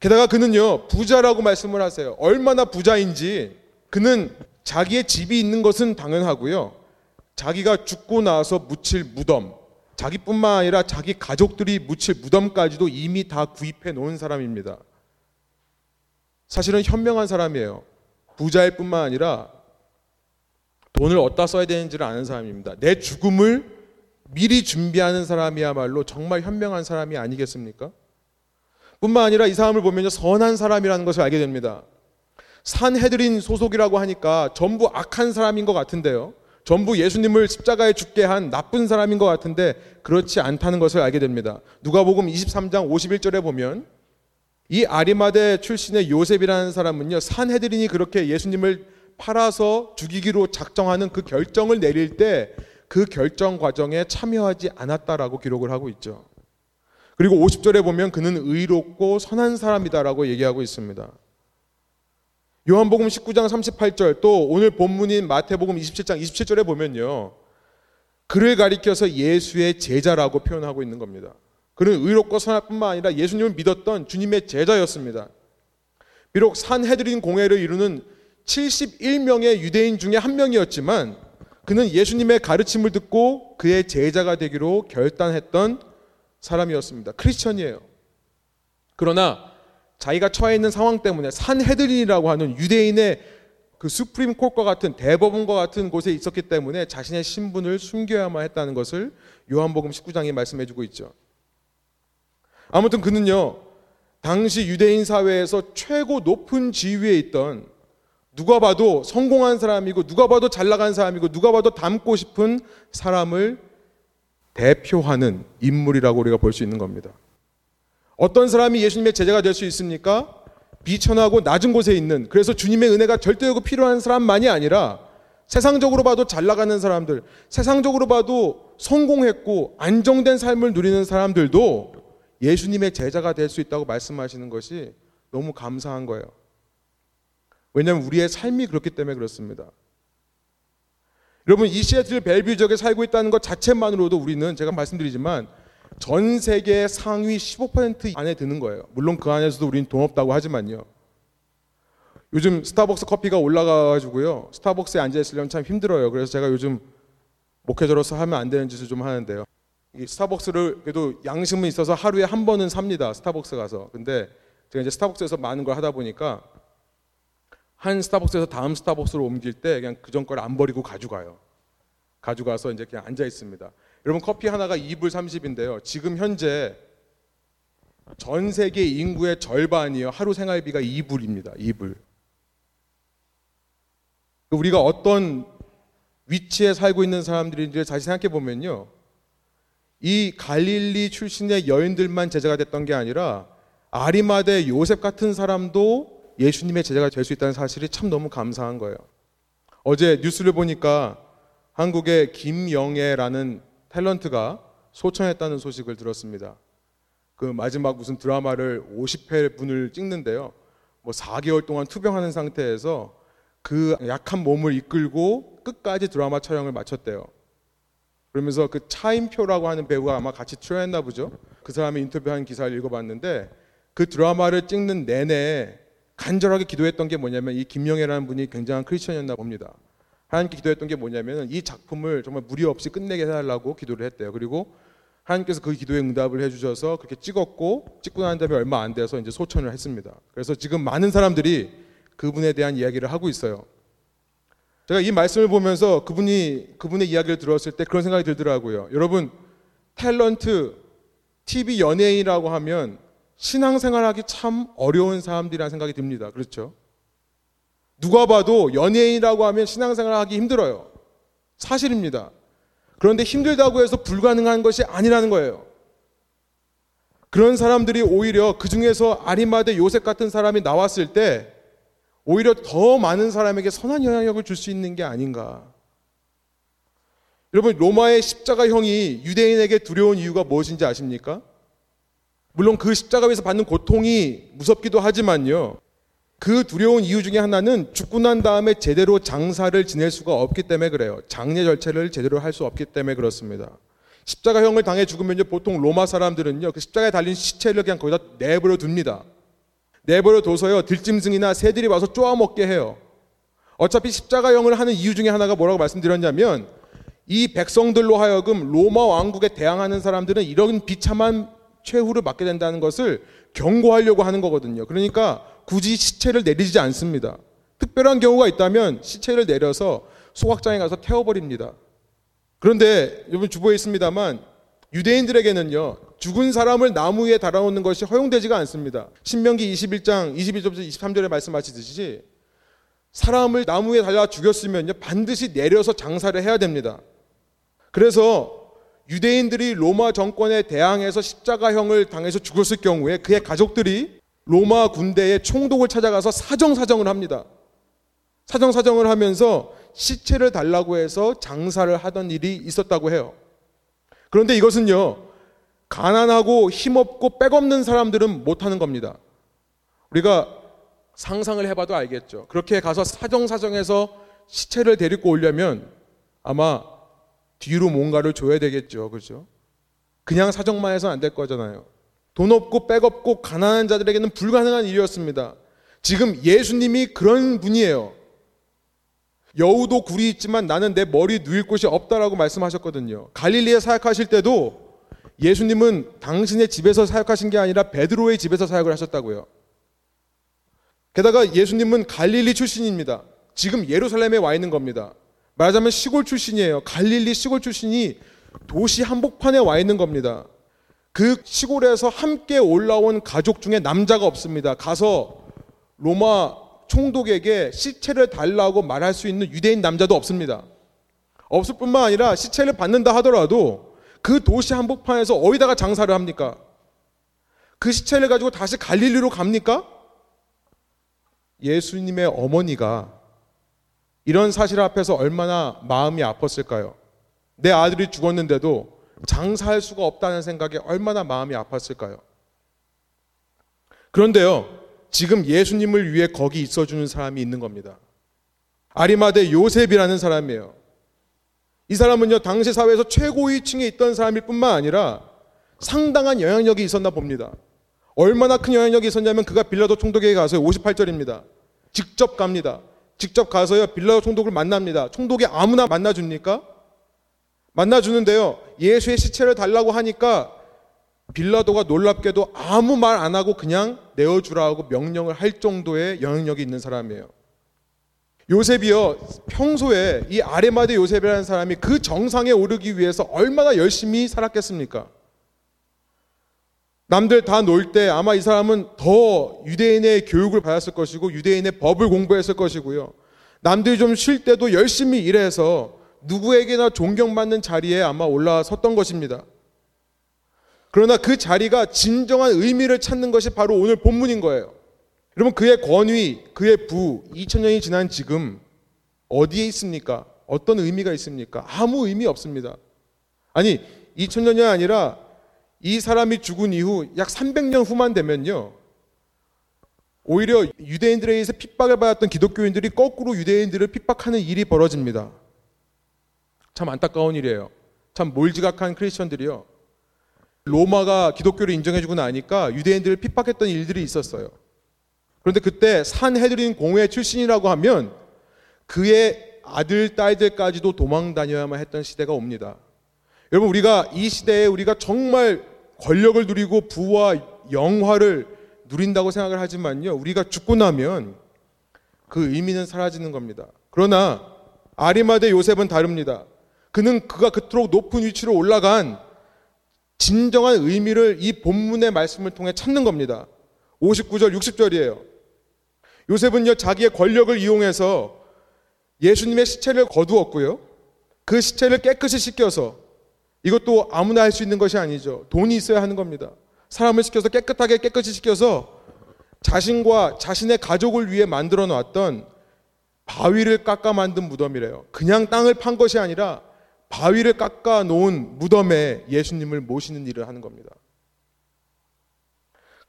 게다가 그는요, 부자라고 말씀을 하세요. 얼마나 부자인지 그는 자기의 집이 있는 것은 당연하고요. 자기가 죽고 나서 묻힐 무덤, 자기뿐만 아니라 자기 가족들이 묻힐 무덤까지도 이미 다 구입해 놓은 사람입니다. 사실은 현명한 사람이에요. 부자일 뿐만 아니라 돈을 어디다 써야 되는지를 아는 사람입니다. 내 죽음을 미리 준비하는 사람이야말로 정말 현명한 사람이 아니겠습니까? 뿐만 아니라 이 사람을 보면요 선한 사람이라는 것을 알게 됩니다. 산헤드린 소속이라고 하니까 전부 악한 사람인 것 같은데요. 전부 예수님을 십자가에 죽게 한 나쁜 사람인 것 같은데 그렇지 않다는 것을 알게 됩니다. 누가복음 23장 51절에 보면 이 아리마대 출신의 요셉이라는 사람은요 산헤드린이 그렇게 예수님을 팔아서 죽이기로 작정하는 그 결정을 내릴 때 그 결정 과정에 참여하지 않았다라고 기록을 하고 있죠. 그리고 50절에 보면 그는 의롭고 선한 사람이다라고 얘기하고 있습니다. 요한복음 19장 38절 또 오늘 본문인 마태복음 27장 27절에 보면요. 그를 가리켜서 예수의 제자라고 표현하고 있는 겁니다. 그는 의롭고 선할 뿐만 아니라 예수님을 믿었던 주님의 제자였습니다. 비록 산헤드린 공회를 이루는 71명의 유대인 중에 한 명이었지만 그는 예수님의 가르침을 듣고 그의 제자가 되기로 결단했던 사람이었습니다. 크리스천이에요. 그러나 자기가 처해 있는 상황 때문에 산헤드린이라고 하는 유대인의 그 수프림 콜과 같은 대법원과 같은 곳에 있었기 때문에 자신의 신분을 숨겨야만 했다는 것을 요한복음 19장에 말씀해 주고 있죠. 아무튼 그는요. 당시 유대인 사회에서 최고 높은 지위에 있던 누가 봐도 성공한 사람이고 누가 봐도 잘 나간 사람이고 누가 봐도 닮고 싶은 사람을 대표하는 인물이라고 우리가 볼 수 있는 겁니다. 어떤 사람이 예수님의 제자가 될 수 있습니까? 비천하고 낮은 곳에 있는 그래서 주님의 은혜가 절대적으로 필요한 사람만이 아니라 세상적으로 봐도 잘 나가는 사람들, 세상적으로 봐도 성공했고 안정된 삶을 누리는 사람들도 예수님의 제자가 될 수 있다고 말씀하시는 것이 너무 감사한 거예요. 왜냐하면 우리의 삶이 그렇기 때문에 그렇습니다. 여러분 이 시애틀 벨뷰 지역에 살고 있다는 것 자체만으로도 우리는 제가 말씀드리지만 전 세계 상위 15% 안에 드는 거예요. 물론 그 안에서도 우리는 돈 없다고 하지만요. 요즘 스타벅스 커피가 올라가가지고요. 스타벅스에 앉아 있으려면 참 힘들어요. 그래서 제가 요즘 목회자로서 하면 안 되는 짓을 좀 하는데요. 이 스타벅스를 그래도 양심은 있어서 하루에 한 번은 삽니다. 스타벅스 가서. 근데 제가 이제 스타벅스에서 많은 걸 하다 보니까 한 스타벅스에서 다음 스타벅스로 옮길 때 그냥 그전 걸 안 버리고 가져가요. 가져가서 이제 그냥 앉아 있습니다. 여러분 커피 하나가 2불 30인데요. 지금 현재 전 세계 인구의 절반이요. 하루 생활비가 2불입니다. 2불. 우리가 어떤 위치에 살고 있는 사람들인지 다시 생각해 보면요. 이 갈릴리 출신의 여인들만 제자가 됐던 게 아니라 아리마대 요셉 같은 사람도 예수님의 제자가 될 수 있다는 사실이 참 너무 감사한 거예요. 어제 뉴스를 보니까 한국의 김영애라는 탤런트가 소천했다는 소식을 들었습니다. 그 마지막 무슨 드라마를 50회 분을 찍는데요. 뭐 4개월 동안 투병하는 상태에서 그 약한 몸을 이끌고 끝까지 드라마 촬영을 마쳤대요. 그러면서 그 차인표라고 하는 배우가 아마 같이 출연했나 보죠. 그 사람의 인터뷰한 기사를 읽어봤는데 그 드라마를 찍는 내내 간절하게 기도했던 게 뭐냐면 이 김영애라는 분이 굉장한 크리스천이었나 봅니다. 하나님께 기도했던 게 뭐냐면 이 작품을 정말 무리 없이 끝내게 해달라고 기도를 했대요. 그리고 하나님께서 그 기도에 응답을 해주셔서 그렇게 찍었고 찍고 난 다음에 얼마 안 돼서 이제 소천을 했습니다. 그래서 지금 많은 사람들이 그분에 대한 이야기를 하고 있어요. 제가 이 말씀을 보면서 그분이 그분의 이야기를 들었을 때 그런 생각이 들더라고요. 여러분 탤런트 TV 연예인이라고 하면 신앙생활하기 참 어려운 사람들이라는 생각이 듭니다. 그렇죠? 누가 봐도 연예인이라고 하면 신앙생활하기 힘들어요. 사실입니다. 그런데 힘들다고 해서 불가능한 것이 아니라는 거예요. 그런 사람들이 오히려 그 중에서 아리마대 요셉 같은 사람이 나왔을 때 오히려 더 많은 사람에게 선한 영향력을 줄 수 있는 게 아닌가. 여러분, 로마의 십자가형이 유대인에게 두려운 이유가 무엇인지 아십니까? 물론 그 십자가 위에서 받는 고통이 무섭기도 하지만요. 그 두려운 이유 중에 하나는 죽고 난 다음에 제대로 장사를 지낼 수가 없기 때문에 그래요. 장례 절차를 제대로 할 수 없기 때문에 그렇습니다. 십자가형을 당해 죽으면요, 보통 로마 사람들은요, 그 십자가에 달린 시체를 그냥 거기다 내버려 둡니다. 내버려 둬서요, 들짐승이나 새들이 와서 쪼아먹게 해요. 어차피 십자가형을 하는 이유 중에 하나가 뭐라고 말씀드렸냐면, 이 백성들로 하여금 로마 왕국에 대항하는 사람들은 이런 비참한 최후를 맞게 된다는 것을 경고하려고 하는 거거든요. 그러니까 굳이 시체를 내리지 않습니다. 특별한 경우가 있다면 시체를 내려서 소각장에 가서 태워버립니다. 그런데 여러분 주보에 있습니다만 유대인들에게는요 죽은 사람을 나무 위에 달아놓는 것이 허용되지가 않습니다. 신명기 21장 21절부터 23절에 말씀하시듯이 사람을 나무 위에 달아 죽였으면요 반드시 내려서 장사를 해야 됩니다. 그래서 유대인들이 로마 정권에 대항해서 십자가형을 당해서 죽었을 경우에 그의 가족들이 로마 군대의 총독을 찾아가서 사정사정을 합니다. 사정사정을 하면서 시체를 달라고 해서 장사를 하던 일이 있었다고 해요. 그런데 이것은요, 가난하고 힘없고 백없는 사람들은 못하는 겁니다. 우리가 상상을 해봐도 알겠죠. 그렇게 가서 사정사정해서 시체를 데리고 오려면 아마 뒤로 뭔가를 줘야 되겠죠. 그죠? 그냥 사정만 해서는 안될 거잖아요. 돈 없고 백 없고 가난한 자들에게는 불가능한 일이었습니다. 지금 예수님이 그런 분이에요. 여우도 굴이 있지만 나는 내 머리 누일 곳이 없다라고 말씀하셨거든요. 갈릴리에 사역하실 때도 예수님은 당신의 집에서 사역하신 게 아니라 베드로의 집에서 사역을 하셨다고요. 게다가 예수님은 갈릴리 출신입니다. 지금 예루살렘에 와 있는 겁니다. 말하자면 시골 출신이에요. 갈릴리 시골 출신이 도시 한복판에 와 있는 겁니다. 그 시골에서 함께 올라온 가족 중에 남자가 없습니다. 가서 로마 총독에게 시체를 달라고 말할 수 있는 유대인 남자도 없습니다. 없을 뿐만 아니라 시체를 받는다 하더라도 그 도시 한복판에서 어디다가 장사를 합니까? 그 시체를 가지고 다시 갈릴리로 갑니까? 예수님의 어머니가 이런 사실 앞에서 얼마나 마음이 아팠을까요? 내 아들이 죽었는데도 장사할 수가 없다는 생각에 얼마나 마음이 아팠을까요? 그런데요, 지금 예수님을 위해 거기 있어주는 사람이 있는 겁니다. 아리마대 요셉이라는 사람이에요. 이 사람은요, 당시 사회에서 최고위 층에 있던 사람일 뿐만 아니라 상당한 영향력이 있었나 봅니다. 얼마나 큰 영향력이 있었냐면 그가 빌라도 총독에게 가서요, 58절입니다. 직접 갑니다. 직접 가서요, 빌라도 총독을 만납니다. 총독이 아무나 만나줍니까? 만나주는데요, 예수의 시체를 달라고 하니까 빌라도가 놀랍게도 아무 말 안 하고 그냥 내어주라고 명령을 할 정도의 영향력이 있는 사람이에요. 요셉이요, 평소에 이 아레마데 요셉이라는 사람이 그 정상에 오르기 위해서 얼마나 열심히 살았겠습니까? 남들 다 놀 때 아마 이 사람은 더 유대인의 교육을 받았을 것이고 유대인의 법을 공부했을 것이고요. 남들이 좀 쉴 때도 열심히 일해서 누구에게나 존경받는 자리에 아마 올라섰던 것입니다. 그러나 그 자리가 진정한 의미를 찾는 것이 바로 오늘 본문인 거예요. 여러분 그의 권위, 그의 부, 2000년이 지난 지금 어디에 있습니까? 어떤 의미가 있습니까? 아무 의미 없습니다. 아니 2000년이 아니라 이 사람이 죽은 이후 약 300년 후만 되면요. 오히려 유대인들에 의해서 핍박을 받았던 기독교인들이 거꾸로 유대인들을 핍박하는 일이 벌어집니다. 참 안타까운 일이에요. 참 몰지각한 크리스천들이요. 로마가 기독교를 인정해주고 나니까 유대인들을 핍박했던 일들이 있었어요. 그런데 그때 산헤드린 공회 출신이라고 하면 그의 아들, 딸들까지도 도망 다녀야만 했던 시대가 옵니다. 여러분, 우리가 이 시대에 우리가 정말 권력을 누리고 부와 영화를 누린다고 생각을 하지만요. 우리가 죽고 나면 그 의미는 사라지는 겁니다. 그러나 아리마대 요셉은 다릅니다. 그는 그가 그토록 높은 위치로 올라간 진정한 의미를 이 본문의 말씀을 통해 찾는 겁니다. 59절, 60절이에요. 요셉은요, 자기의 권력을 이용해서 예수님의 시체를 거두었고요. 그 시체를 깨끗이 씻겨서 이것도 아무나 할 수 있는 것이 아니죠. 돈이 있어야 하는 겁니다. 사람을 시켜서 깨끗하게 깨끗이 시켜서 자신과 자신의 가족을 위해 만들어 놨던 바위를 깎아 만든 무덤이래요. 그냥 땅을 판 것이 아니라 바위를 깎아 놓은 무덤에 예수님을 모시는 일을 하는 겁니다.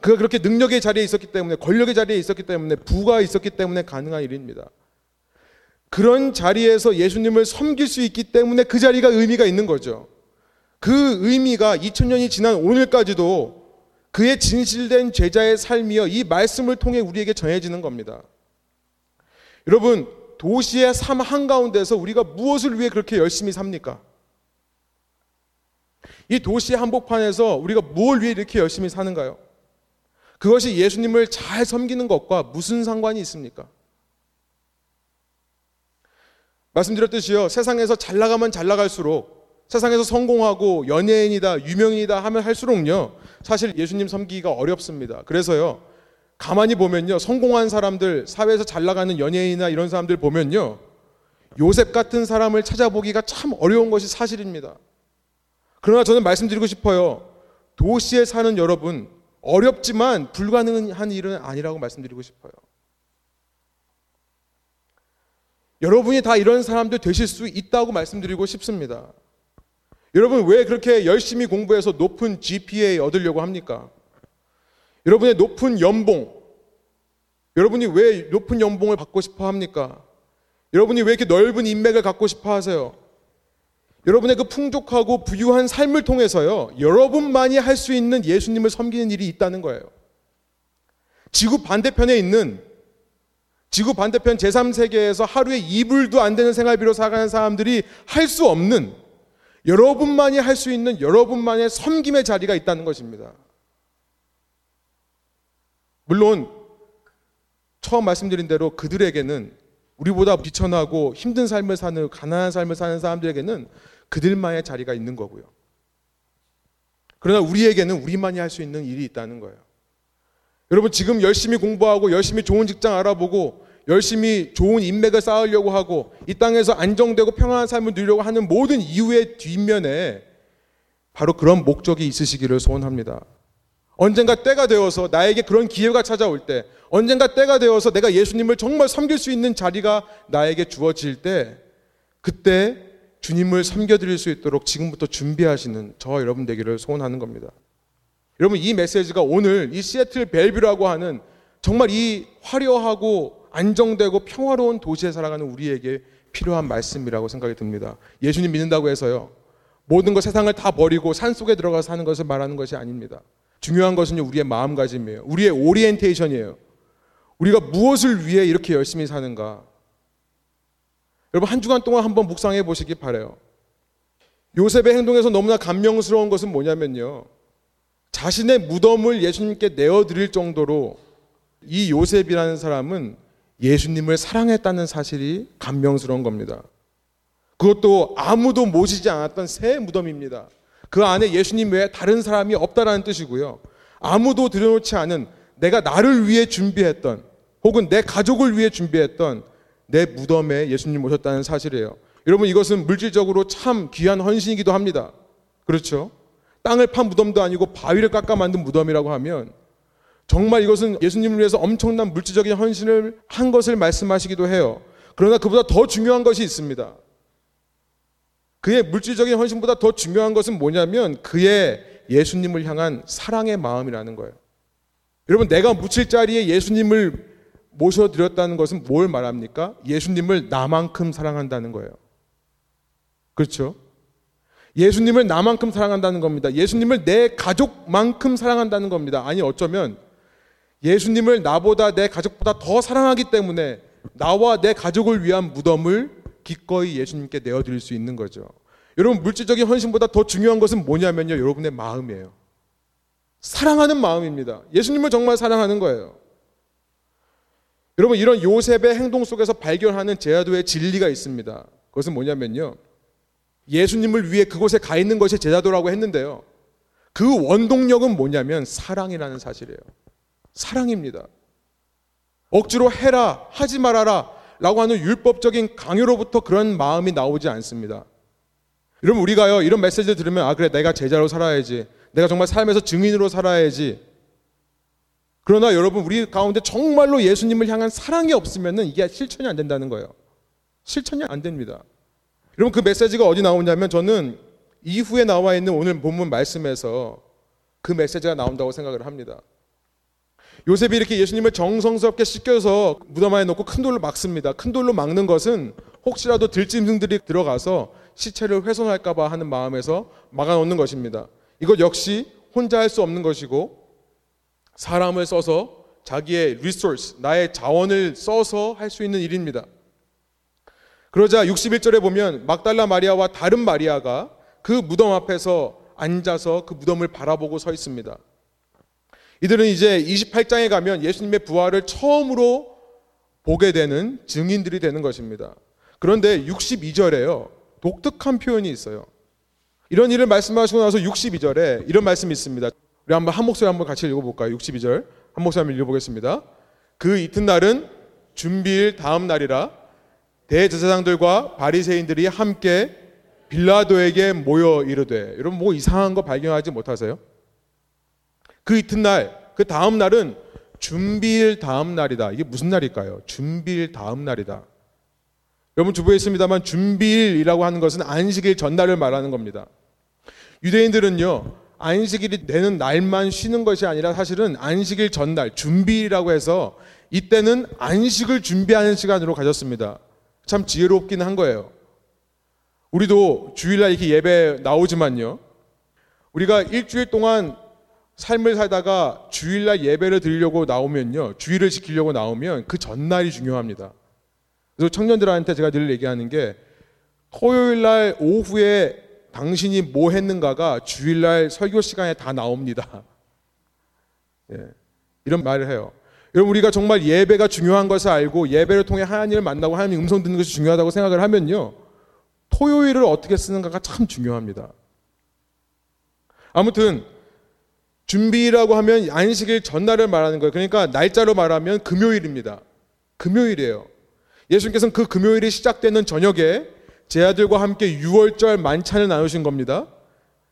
그가 그렇게 능력의 자리에 있었기 때문에 권력의 자리에 있었기 때문에 부가 있었기 때문에 가능한 일입니다. 그런 자리에서 예수님을 섬길 수 있기 때문에 그 자리가 의미가 있는 거죠. 그 의미가 2000년이 지난 오늘까지도 그의 진실된 제자의 삶이여 이 말씀을 통해 우리에게 전해지는 겁니다. 여러분, 도시의 삶 한가운데서 우리가 무엇을 위해 그렇게 열심히 삽니까? 이 도시의 한복판에서 우리가 무엇을 위해 이렇게 열심히 사는가요? 그것이 예수님을 잘 섬기는 것과 무슨 상관이 있습니까? 말씀드렸듯이요. 세상에서 잘 나가면 잘 나갈수록 세상에서 성공하고 연예인이다, 유명인이다 하면 할수록요. 사실 예수님 섬기기가 어렵습니다. 그래서요. 가만히 보면요. 성공한 사람들, 사회에서 잘 나가는 연예인이나 이런 사람들 보면요. 요셉 같은 사람을 찾아보기가 참 어려운 것이 사실입니다. 그러나 저는 말씀드리고 싶어요. 도시에 사는 여러분, 어렵지만 불가능한 일은 아니라고 말씀드리고 싶어요. 여러분이 다 이런 사람들 되실 수 있다고 말씀드리고 싶습니다. 여러분 왜 그렇게 열심히 공부해서 높은 GPA 얻으려고 합니까? 여러분의 높은 연봉, 여러분이 왜 높은 연봉을 받고 싶어 합니까? 여러분이 왜 이렇게 넓은 인맥을 갖고 싶어 하세요? 여러분의 그 풍족하고 부유한 삶을 통해서요, 여러분만이 할 수 있는 예수님을 섬기는 일이 있다는 거예요. 지구 반대편에 있는 지구 반대편 제3세계에서 하루에 이불도 안 되는 생활비로 살아가는 사람들이 할 수 없는 여러분만이 할 수 있는 여러분만의 섬김의 자리가 있다는 것입니다. 물론 처음 말씀드린 대로 그들에게는 우리보다 비천하고 힘든 삶을 사는 가난한 삶을 사는 사람들에게는 그들만의 자리가 있는 거고요. 그러나 우리에게는 우리만이 할 수 있는 일이 있다는 거예요. 여러분 지금 열심히 공부하고 열심히 좋은 직장 알아보고 열심히 좋은 인맥을 쌓으려고 하고 이 땅에서 안정되고 평안한 삶을 누리려고 하는 모든 이유의 뒷면에 바로 그런 목적이 있으시기를 소원합니다. 언젠가 때가 되어서 나에게 그런 기회가 찾아올 때, 언젠가 때가 되어서 내가 예수님을 정말 섬길 수 있는 자리가 나에게 주어질 때, 그때 주님을 섬겨드릴 수 있도록 지금부터 준비하시는 저와 여러분 되기를 소원하는 겁니다. 여러분 이 메시지가 오늘 이 시애틀 벨뷰라고 하는 정말 이 화려하고 안정되고 평화로운 도시에 살아가는 우리에게 필요한 말씀이라고 생각이 듭니다. 예수님 믿는다고 해서요. 모든 것 세상을 다 버리고 산 속에 들어가서 사는 것을 말하는 것이 아닙니다. 중요한 것은 우리의 마음가짐이에요. 우리의 오리엔테이션이에요. 우리가 무엇을 위해 이렇게 열심히 사는가? 여러분 한 주간 동안 한번 묵상해 보시기 바래요. 요셉의 행동에서 너무나 감명스러운 것은 뭐냐면요. 자신의 무덤을 예수님께 내어드릴 정도로 이 요셉이라는 사람은 예수님을 사랑했다는 사실이 감명스러운 겁니다. 그것도 아무도 모시지 않았던 새 무덤입니다. 그 안에 예수님 외에 다른 사람이 없다라는 뜻이고요. 아무도 들여놓지 않은 내가 나를 위해 준비했던 혹은 내 가족을 위해 준비했던 내 무덤에 예수님 모셨다는 사실이에요. 여러분 이것은 물질적으로 참 귀한 헌신이기도 합니다. 그렇죠? 땅을 판 무덤도 아니고 바위를 깎아 만든 무덤이라고 하면 정말 이것은 예수님을 위해서 엄청난 물질적인 헌신을 한 것을 말씀하시기도 해요. 그러나 그보다 더 중요한 것이 있습니다. 그의 물질적인 헌신보다 더 중요한 것은 뭐냐면 그의 예수님을 향한 사랑의 마음이라는 거예요. 여러분, 내가 묻힐 자리에 예수님을 모셔드렸다는 것은 뭘 말합니까? 예수님을 나만큼 사랑한다는 거예요. 그렇죠? 예수님을 나만큼 사랑한다는 겁니다. 예수님을 내 가족만큼 사랑한다는 겁니다. 아니, 어쩌면 예수님을 나보다 내 가족보다 더 사랑하기 때문에 나와 내 가족을 위한 무덤을 기꺼이 예수님께 내어드릴 수 있는 거죠. 여러분, 물질적인 헌신보다 더 중요한 것은 뭐냐면요. 여러분의 마음이에요. 사랑하는 마음입니다. 예수님을 정말 사랑하는 거예요. 여러분, 이런 요셉의 행동 속에서 발견하는 제자도의 진리가 있습니다. 그것은 뭐냐면요. 예수님을 위해 그곳에 가 있는 것이 제자도라고 했는데요. 그 원동력은 뭐냐면 사랑이라는 사실이에요. 사랑입니다. 억지로 해라, 하지 말아라 라고 하는 율법적인 강요로부터 그런 마음이 나오지 않습니다. 여러분, 우리가요, 이런 메시지를 들으면, 아, 그래, 내가 제자로 살아야지. 내가 정말 삶에서 증인으로 살아야지. 그러나 여러분, 우리 가운데 정말로 예수님을 향한 사랑이 없으면 이게 실천이 안 된다는 거예요. 실천이 안 됩니다. 여러분, 그 메시지가 어디 나오냐면 저는 이후에 나와 있는 오늘 본문 말씀에서 그 메시지가 나온다고 생각을 합니다. 요셉이 이렇게 예수님을 정성스럽게 씻겨서 무덤 안에 넣고 큰 돌로 막습니다. 큰 돌로 막는 것은 혹시라도 들짐승들이 들어가서 시체를 훼손할까봐 하는 마음에서 막아놓는 것입니다. 이것 역시 혼자 할 수 없는 것이고 사람을 써서 자기의 리소스, 나의 자원을 써서 할 수 있는 일입니다. 그러자 61절에 보면 막달라 마리아와 다른 마리아가 그 무덤 앞에서 앉아서 그 무덤을 바라보고 서 있습니다. 이들은 이제 28장에 가면 예수님의 부활을 처음으로 보게 되는 증인들이 되는 것입니다. 그런데 62절에요. 독특한 표현이 있어요. 이런 일을 말씀하시고 나서 62절에 이런 말씀이 있습니다. 우리 한번 한 목소리 한번 같이 읽어볼까요? 62절 한 목소리 한번 읽어보겠습니다. 그 이튿날은 준비일 다음 날이라 대제사장들과 바리새인들이 함께 빌라도에게 모여 이르되 여러분 뭐 이상한 거 발견하지 못하세요? 그 이튿날 그 다음 날은 준비일 다음 날이다. 이게 무슨 날일까요? 준비일 다음 날이다. 여러분 주부에 있습니다만 준비일이라고 하는 것은 안식일 전날을 말하는 겁니다. 유대인들은요 안식일이 되는 날만 쉬는 것이 아니라 사실은 안식일 전날 준비라고 해서 이때는 안식을 준비하는 시간으로 가졌습니다. 참 지혜롭긴 한 거예요. 우리도 주일날 이렇게 예배 나오지만요. 우리가 일주일 동안 삶을 살다가 주일날 예배를 드리려고 나오면요. 주일을 지키려고 나오면 그 전날이 중요합니다. 그래서 청년들한테 제가 늘 얘기하는 게 토요일날 오후에 당신이 뭐 했는가가 주일날 설교 시간에 다 나옵니다. 예, 이런 말을 해요. 여러분 우리가 정말 예배가 중요한 것을 알고 예배를 통해 하나님을 만나고 하나님 음성 듣는 것이 중요하다고 생각을 하면요. 토요일을 어떻게 쓰는가가 참 중요합니다. 아무튼 준비라고 하면 안식일 전날을 말하는 거예요. 그러니까 날짜로 말하면 금요일입니다. 금요일이에요. 예수님께서는 그 금요일이 시작되는 저녁에 제 아들과 함께 6월절 만찬을 나누신 겁니다.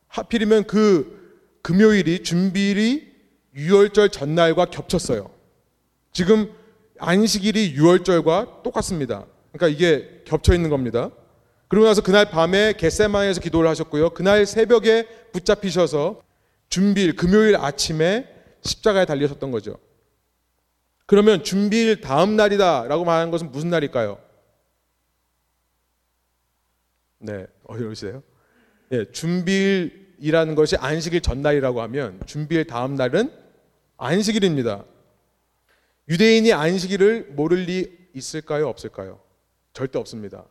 하필이면 그 금요일이 준비일이 6월절 전날과 겹쳤어요. 지금 안식일이 6월절과 똑같습니다. 그러니까 이게 겹쳐 있는 겁니다. 그러고 나서 그날 밤에 겟세마에서 기도를 하셨고요. 그날 새벽에 붙잡히셔서 준비일 금요일 아침에 십자가에 달리셨던 거죠. 그러면 준비일 다음 날이다라고 말하는 것은 무슨 날일까요? 네, 어려우세요? 예, 준비일이라는 것이 안식일 전날이라고 하면 준비일 다음 날은 안식일입니다. 유대인이 안식일을 모를 리 있을까요? 없을까요? 절대 없습니다.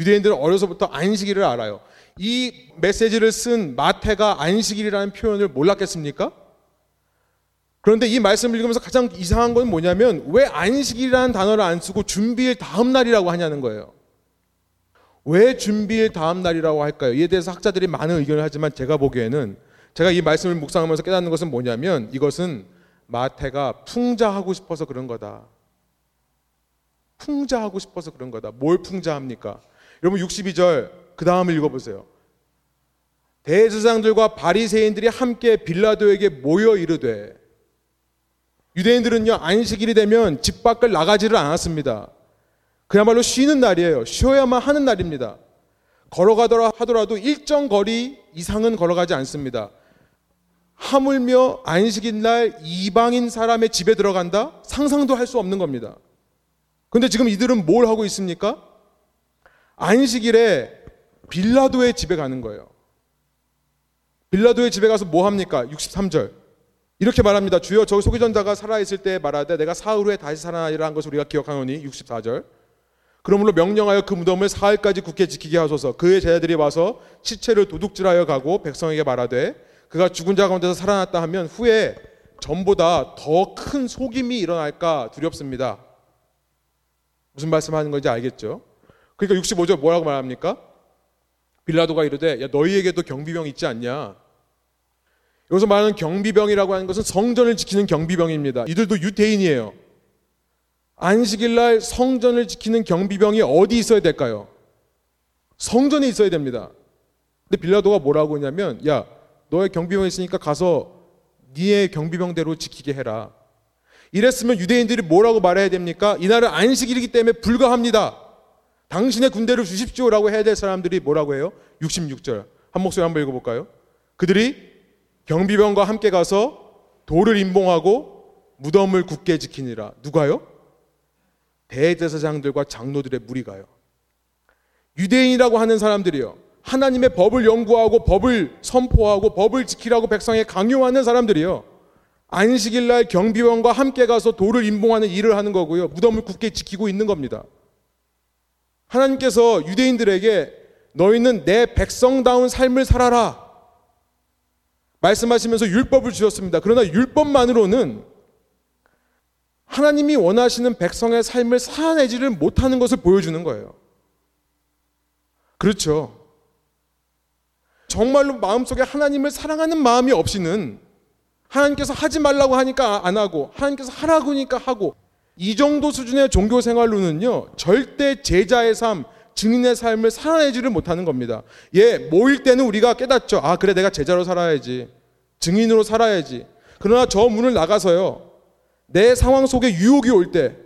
유대인들은 어려서부터 안식일을 알아요. 이 메시지를 쓴 마태가 안식일이라는 표현을 몰랐겠습니까? 그런데 이 말씀을 읽으면서 가장 이상한 건 뭐냐면 왜 안식일이라는 단어를 안 쓰고 준비일 다음 날이라고 하냐는 거예요. 왜 준비일 다음 날이라고 할까요? 이에 대해서 학자들이 많은 의견을 하지만 제가 보기에는 제가 이 말씀을 묵상하면서 깨닫는 것은 뭐냐면 이것은 마태가 풍자하고 싶어서 그런 거다. 풍자하고 싶어서 그런 거다. 뭘 풍자합니까? 여러분 62절 그 다음을 읽어보세요. 대제사장들과 바리새인들이 함께 빌라도에게 모여 이르되 유대인들은요 안식일이 되면 집 밖을 나가지를 않았습니다. 그야말로 쉬는 날이에요. 쉬어야만 하는 날입니다. 걸어가더라 하더라도 일정 거리 이상은 걸어가지 않습니다. 하물며 안식일 날 이방인 사람의 집에 들어간다? 상상도 할 수 없는 겁니다. 근데 지금 이들은 뭘 하고 있습니까? 안식일에 빌라도의 집에 가는 거예요. 빌라도의 집에 가서 뭐 합니까? 63절. 이렇게 말합니다. 주여 저 소기전자가 살아있을 때 말하되 내가 사흘 후에 다시 살아나리라 한 것을 우리가 기억하노니 64절. 그러므로 명령하여 그 무덤을 사흘까지 굳게 지키게 하소서. 그의 제자들이 와서 시체를 도둑질하여 가고 백성에게 말하되 그가 죽은 자 가운데서 살아났다 하면 후에 전보다 더 큰 속임이 일어날까 두렵습니다. 무슨 말씀하는 건지 알겠죠? 그러니까 65절 뭐라고 말합니까? 빌라도가 이르되 야 너희에게도 경비병 있지 않냐? 여기서 말하는 경비병이라고 하는 것은 성전을 지키는 경비병입니다. 이들도 유대인이에요. 안식일 날 성전을 지키는 경비병이 어디 있어야 될까요? 성전에 있어야 됩니다. 근데 빌라도가 뭐라고 했냐면 야 너의 경비병 있으니까 가서 네의 경비병대로 지키게 해라. 이랬으면 유대인들이 뭐라고 말해야 됩니까? 이날은 안식일이기 때문에 불가합니다. 당신의 군대를 주십시오라고 해야 될 사람들이 뭐라고 해요? 66절. 한 목소리 한번 읽어볼까요? 그들이 경비병과 함께 가서 돌을 임봉하고 무덤을 굳게 지키니라. 누가요? 대제사장들과 장로들의 무리가요. 유대인이라고 하는 사람들이요. 하나님의 법을 연구하고 법을 선포하고 법을 지키라고 백성에 강요하는 사람들이요. 안식일 날 경비원과 함께 가서 돌을 임봉하는 일을 하는 거고요. 무덤을 굳게 지키고 있는 겁니다. 하나님께서 유대인들에게 너희는 내 백성다운 삶을 살아라. 말씀하시면서 율법을 주셨습니다. 그러나 율법만으로는 하나님이 원하시는 백성의 삶을 살아내지를 못하는 것을 보여주는 거예요. 그렇죠. 정말로 마음속에 하나님을 사랑하는 마음이 없이는 하나님께서 하지 말라고 하니까 안 하고 하나님께서 하라고 하니까 하고 이 정도 수준의 종교 생활로는요 절대 제자의 삶 증인의 삶을 살아내지를 못하는 겁니다. 예, 모일 때는 우리가 깨닫죠. 아, 그래, 내가 제자로 살아야지. 증인으로 살아야지. 그러나 저 문을 나가서요. 내 상황 속에 유혹이 올 때,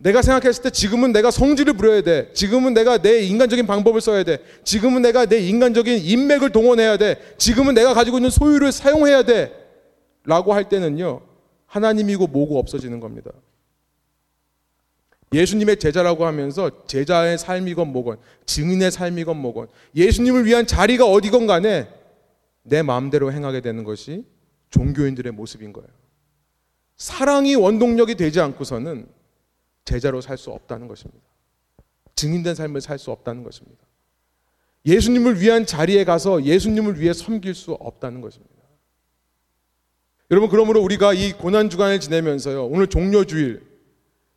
내가 생각했을 때 지금은 내가 성질을 부려야 돼. 지금은 내가 내 인간적인 방법을 써야 돼. 지금은 내가 내 인간적인 인맥을 동원해야 돼. 지금은 내가 가지고 있는 소유를 사용해야 돼. 라고 할 때는요, 하나님이고 뭐고 없어지는 겁니다. 예수님의 제자라고 하면서 제자의 삶이건 뭐건 증인의 삶이건 뭐건 예수님을 위한 자리가 어디건 간에 내 마음대로 행하게 되는 것이 종교인들의 모습인 거예요. 사랑이 원동력이 되지 않고서는 제자로 살 수 없다는 것입니다. 증인된 삶을 살 수 없다는 것입니다. 예수님을 위한 자리에 가서 예수님을 위해 섬길 수 없다는 것입니다. 여러분 그러므로 우리가 이 고난 주간을 지내면서요. 오늘 종료주일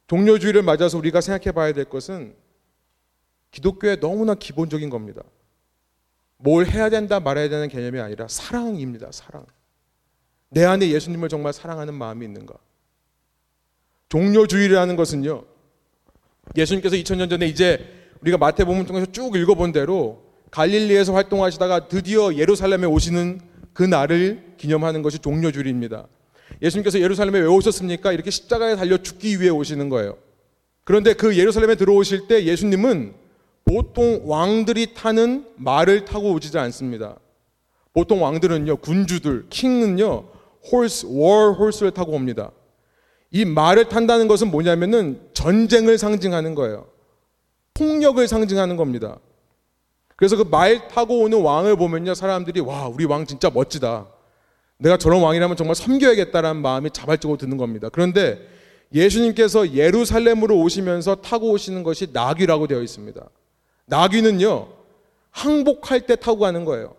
종료주의를 맞아서 우리가 생각해 봐야 될 것은 기독교의 너무나 기본적인 겁니다. 뭘 해야 된다 말아야 되는 개념이 아니라 사랑입니다. 사랑. 내 안에 예수님을 정말 사랑하는 마음이 있는가? 종료주의라는 것은요. 예수님께서 2000년 전에 이제 우리가 마태복음 통해서 쭉 읽어본 대로 갈릴리에서 활동하시다가 드디어 예루살렘에 오시는 그 날을 기념하는 것이 종료주일입니다. 예수님께서 예루살렘에 왜 오셨습니까? 이렇게 십자가에 달려 죽기 위해 오시는 거예요. 그런데 그 예루살렘에 들어오실 때 예수님은 보통 왕들이 타는 말을 타고 오지지 않습니다. 보통 왕들은요, 군주들, 킹은요, 홀스, 월 홀스를 타고 옵니다. 이 말을 탄다는 것은 뭐냐면은 전쟁을 상징하는 거예요. 폭력을 상징하는 겁니다. 그래서 그 말 타고 오는 왕을 보면요, 사람들이 와, 우리 왕 진짜 멋지다. 내가 저런 왕이라면 정말 섬겨야겠다라는 마음이 자발적으로 드는 겁니다. 그런데 예수님께서 예루살렘으로 오시면서 타고 오시는 것이 나귀라고 되어 있습니다. 나귀는요, 항복할 때 타고 가는 거예요.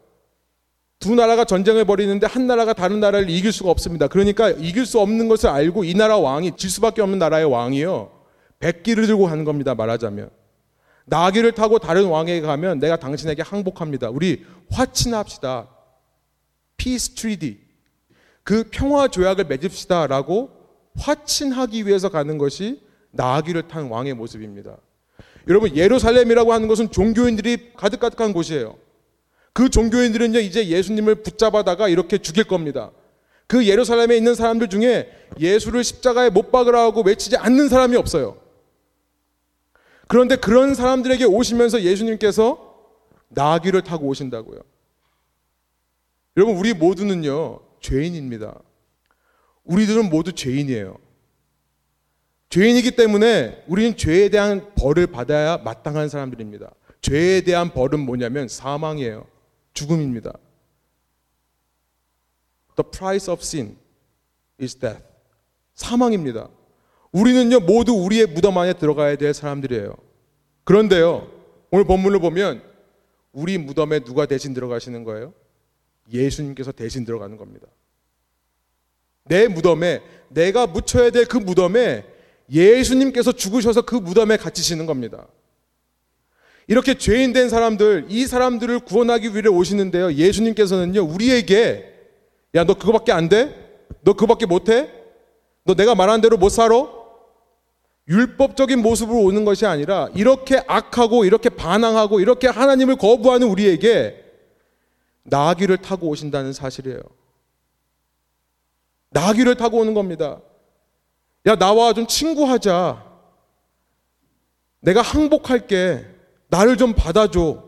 두 나라가 전쟁을 벌이는데 한 나라가 다른 나라를 이길 수가 없습니다. 그러니까 이길 수 없는 것을 알고 이 나라 왕이 질 수밖에 없는 나라의 왕이요. 백기를 들고 가는 겁니다. 말하자면. 나귀를 타고 다른 왕에게 가면 내가 당신에게 항복합니다. 우리 화친합시다. Peace treaty. 그 평화 조약을 맺읍시다라고 화친하기 위해서 가는 것이 나귀를 탄 왕의 모습입니다. 여러분 예루살렘이라고 하는 것은 종교인들이 가득가득한 곳이에요. 그 종교인들은요 이제 예수님을 붙잡아다가 이렇게 죽일 겁니다. 그 예루살렘에 있는 사람들 중에 예수를 십자가에 못 박으라고 외치지 않는 사람이 없어요. 그런데 그런 사람들에게 오시면서 예수님께서 나귀를 타고 오신다고요. 여러분 우리 모두는요 죄인입니다. 우리들은 모두 죄인이에요. 죄인이기 때문에 우리는 죄에 대한 벌을 받아야 마땅한 사람들입니다. 죄에 대한 벌은 뭐냐면 사망이에요. 죽음입니다. The price of sin is death. 사망입니다. 우리는요, 모두 우리의 무덤 안에 들어가야 될 사람들이에요. 그런데요, 오늘 본문을 보면 우리 무덤에 누가 대신 들어가시는 거예요? 예수님께서 대신 들어가는 겁니다. 내 무덤에 내가 묻혀야 될 그 무덤에 예수님께서 죽으셔서 그 무덤에 갇히시는 겁니다. 이렇게 죄인 된 사람들, 이 사람들을 구원하기 위해 오시는데요. 예수님께서는요, 우리에게, 야, 너 그거밖에 안 돼? 너 그거밖에 못 해? 너 내가 말한 대로 못 살아? 율법적인 모습으로 오는 것이 아니라, 이렇게 악하고, 이렇게 반항하고, 이렇게 하나님을 거부하는 우리에게 나귀를 타고 오신다는 사실이에요. 나귀를 타고 오는 겁니다. 야, 나와 좀 친구하자. 내가 항복할게. 나를 좀 받아줘.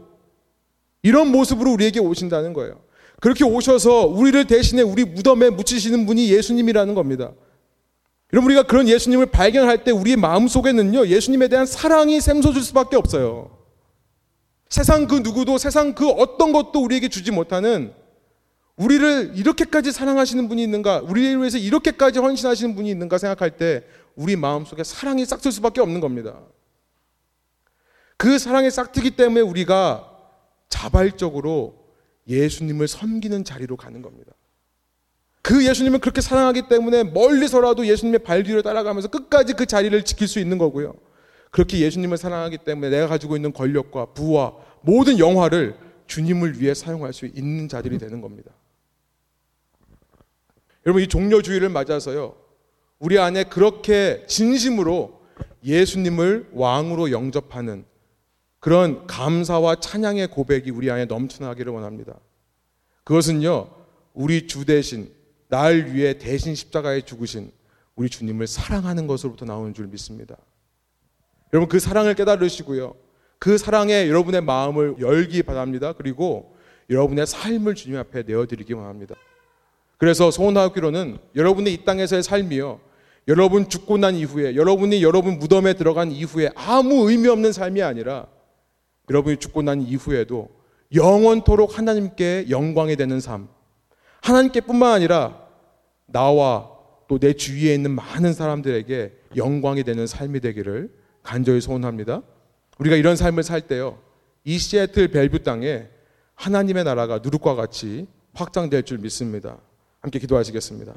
이런 모습으로 우리에게 오신다는 거예요. 그렇게 오셔서 우리를 대신에 우리 무덤에 묻히시는 분이 예수님이라는 겁니다. 여러분 우리가 그런 예수님을 발견할 때 우리의 마음 속에는요 예수님에 대한 사랑이 샘솟을 수밖에 없어요. 세상 그 누구도 세상 그 어떤 것도 우리에게 주지 못하는 우리를 이렇게까지 사랑하시는 분이 있는가, 우리를 위해서 이렇게까지 헌신하시는 분이 있는가 생각할 때 우리 마음 속에 사랑이 싹틀 수밖에 없는 겁니다. 그 사랑이 싹트기 때문에 우리가 자발적으로 예수님을 섬기는 자리로 가는 겁니다. 그 예수님을 그렇게 사랑하기 때문에 멀리서라도 예수님의 발 뒤로 따라가면서 끝까지 그 자리를 지킬 수 있는 거고요. 그렇게 예수님을 사랑하기 때문에 내가 가지고 있는 권력과 부와 모든 영화를 주님을 위해 사용할 수 있는 자들이 되는 겁니다. 여러분 이 종료주의를 맞아서요. 우리 안에 그렇게 진심으로 예수님을 왕으로 영접하는 그런 감사와 찬양의 고백이 우리 안에 넘쳐나기를 원합니다. 그것은요, 우리 주 대신, 날 위해 대신 십자가에 죽으신 우리 주님을 사랑하는 것으로부터 나오는 줄 믿습니다. 여러분, 그 사랑을 깨달으시고요. 그 사랑에 여러분의 마음을 열기 바랍니다. 그리고 여러분의 삶을 주님 앞에 내어드리기 원합니다. 그래서 소원하기로는 여러분의 이 땅에서의 삶이요. 여러분 죽고 난 이후에, 여러분이 여러분 무덤에 들어간 이후에 아무 의미 없는 삶이 아니라 여러분이 죽고 난 이후에도 영원토록 하나님께 영광이 되는 삶. 하나님께 뿐만 아니라 나와 또 내 주위에 있는 많은 사람들에게 영광이 되는 삶이 되기를 간절히 소원합니다. 우리가 이런 삶을 살 때요. 이 시애틀 벨뷰 땅에 하나님의 나라가 누룩과 같이 확장될 줄 믿습니다. 함께 기도하시겠습니다.